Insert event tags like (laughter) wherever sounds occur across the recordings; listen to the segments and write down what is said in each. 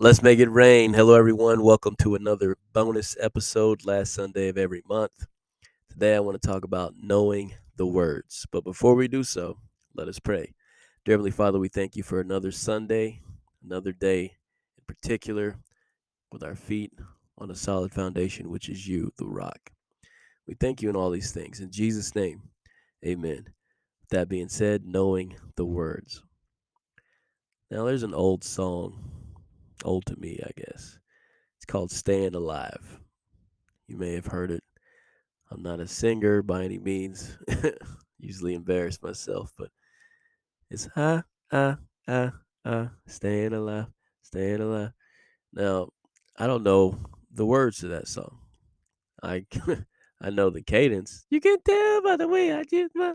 Let's make it rain. Hello, everyone. Welcome to another bonus episode, last Sunday of every month. Today, I want to talk about knowing the words. But before we do so, let us pray. Dear Heavenly Father, we thank you for another Sunday, another day in particular, with our feet on a solid foundation, which is you, the rock. We thank you in all these things. In Jesus' name, amen. With that being said, knowing the words. Now, there's an old song old to me, I guess. It's called Staying Alive. You may have heard it. I'm not a singer by any means. (laughs) Usually embarrass myself, but it's ah ah ah ah staying alive, staying alive. Now, I don't know the words to that song. I (laughs) I know the cadence. You can tell by the way I just my,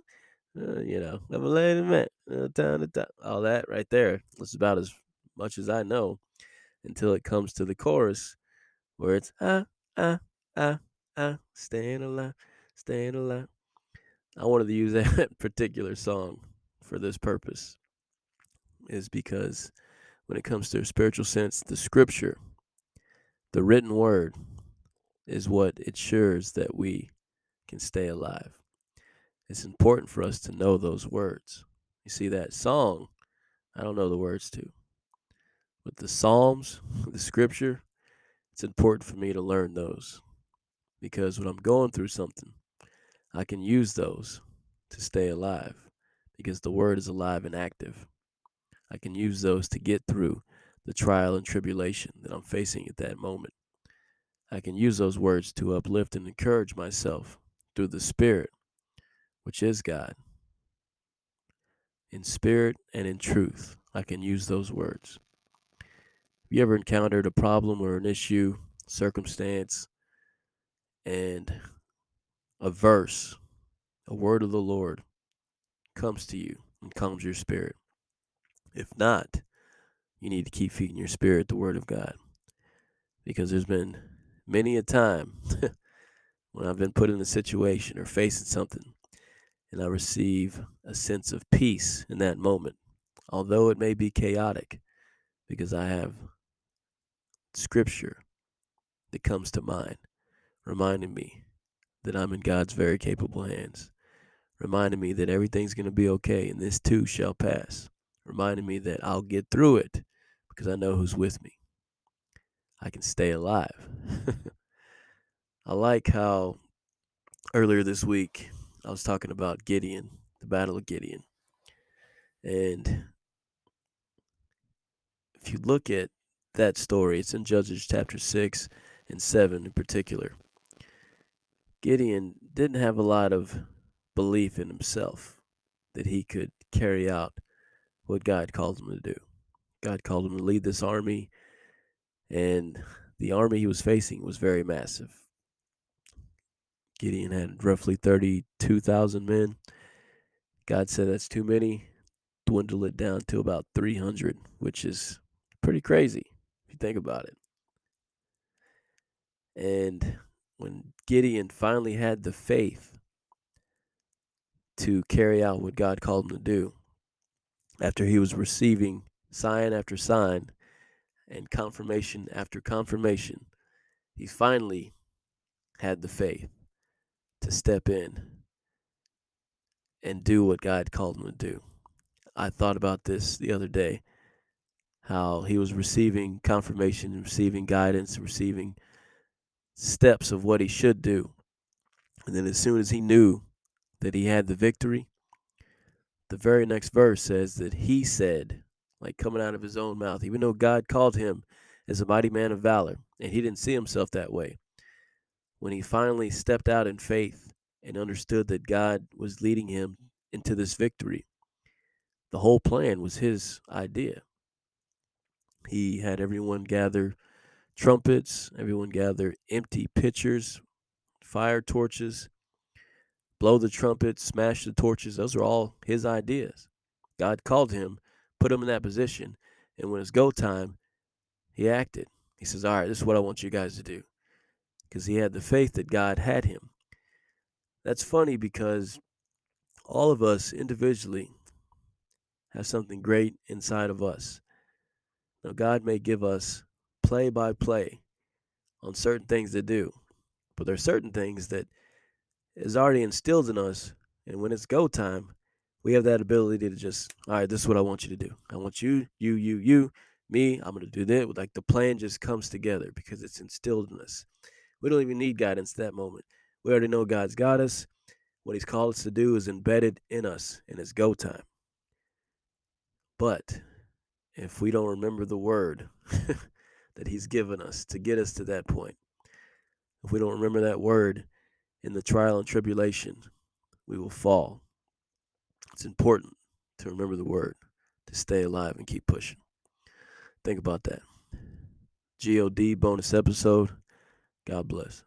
uh, you know, I'm a lady man, uh, time to time. All that right there. That's about as much as I know until it comes to the chorus where it's ah ah ah ah staying alive, staying alive. I wanted to use that (laughs) particular song for this purpose is because when it comes to a spiritual sense, the scripture, the written word, is what ensures that we can stay alive. It's important for us to know those words. You see, that song, I don't know the words to with the Psalms, (laughs) the scripture, it's important for me to learn those because when I'm going through something, I can use those to stay alive because the word is alive and active. I can use those to get through the trial and tribulation that I'm facing at that moment. I can use those words to uplift and encourage myself through the Spirit, which is God. In spirit and in truth, I can use those words you ever encountered a problem or an issue, circumstance, and a verse, a word of the Lord comes to you and calms your spirit? If not, you need to keep feeding your spirit the word of God. Because there's been many a time (laughs) when I've been put in a situation or facing something and I receive a sense of peace in that moment, although it may be chaotic, because I have scripture that comes to mind, reminding me that I'm in God's very capable hands, reminding me that everything's going to be okay and this too shall pass, reminding me that I'll get through it because I know who's with me. I can stay alive. (laughs) I like how earlier this week I was talking about Gideon, the Battle of Gideon. And if you look at that story. It's in Judges chapter 6 and 7 in particular. Gideon didn't have a lot of belief in himself that he could carry out what God called him to do. God called him to lead this army, and the army he was facing was very massive. Gideon had roughly 32,000 men. God said that's too many. Dwindle it down to about 300, which is pretty crazy think about it. And when Gideon finally had the faith to carry out what God called him to do, after he was receiving sign after sign and confirmation after confirmation, he finally had the faith to step in and do what God called him to do. I thought about this the other day how he was receiving confirmation, receiving guidance, receiving steps of what he should do. And then as soon as he knew that he had the victory, the very next verse says that he said, like coming out of his own mouth, even though God called him as a mighty man of valor, and he didn't see himself that way, when he finally stepped out in faith and understood that God was leading him into this victory, the whole plan was his idea. He had everyone gather trumpets, everyone gather empty pitchers, fire torches, blow the trumpets, smash the torches. Those are all his ideas. God called him, put him in that position, and when it's go time, he acted. He says, All right, this is what I want you guys to do. Because he had the faith that God had him. That's funny because all of us individually have something great inside of us. Now, God may give us play by play on certain things to do. But there are certain things that is already instilled in us. And when it's go time, we have that ability to just, all right, this is what I want you to do. I want you, you, you, you, me, I'm going to do that. Like the plan just comes together because it's instilled in us. We don't even need guidance at that moment. We already know God's got us. What He's called us to do is embedded in us, and it's go time. But if we don't remember the word (laughs) that he's given us to get us to that point, if we don't remember that word in the trial and tribulation, we will fall. It's important to remember the word, to stay alive and keep pushing. Think about that. GOD bonus episode. God bless.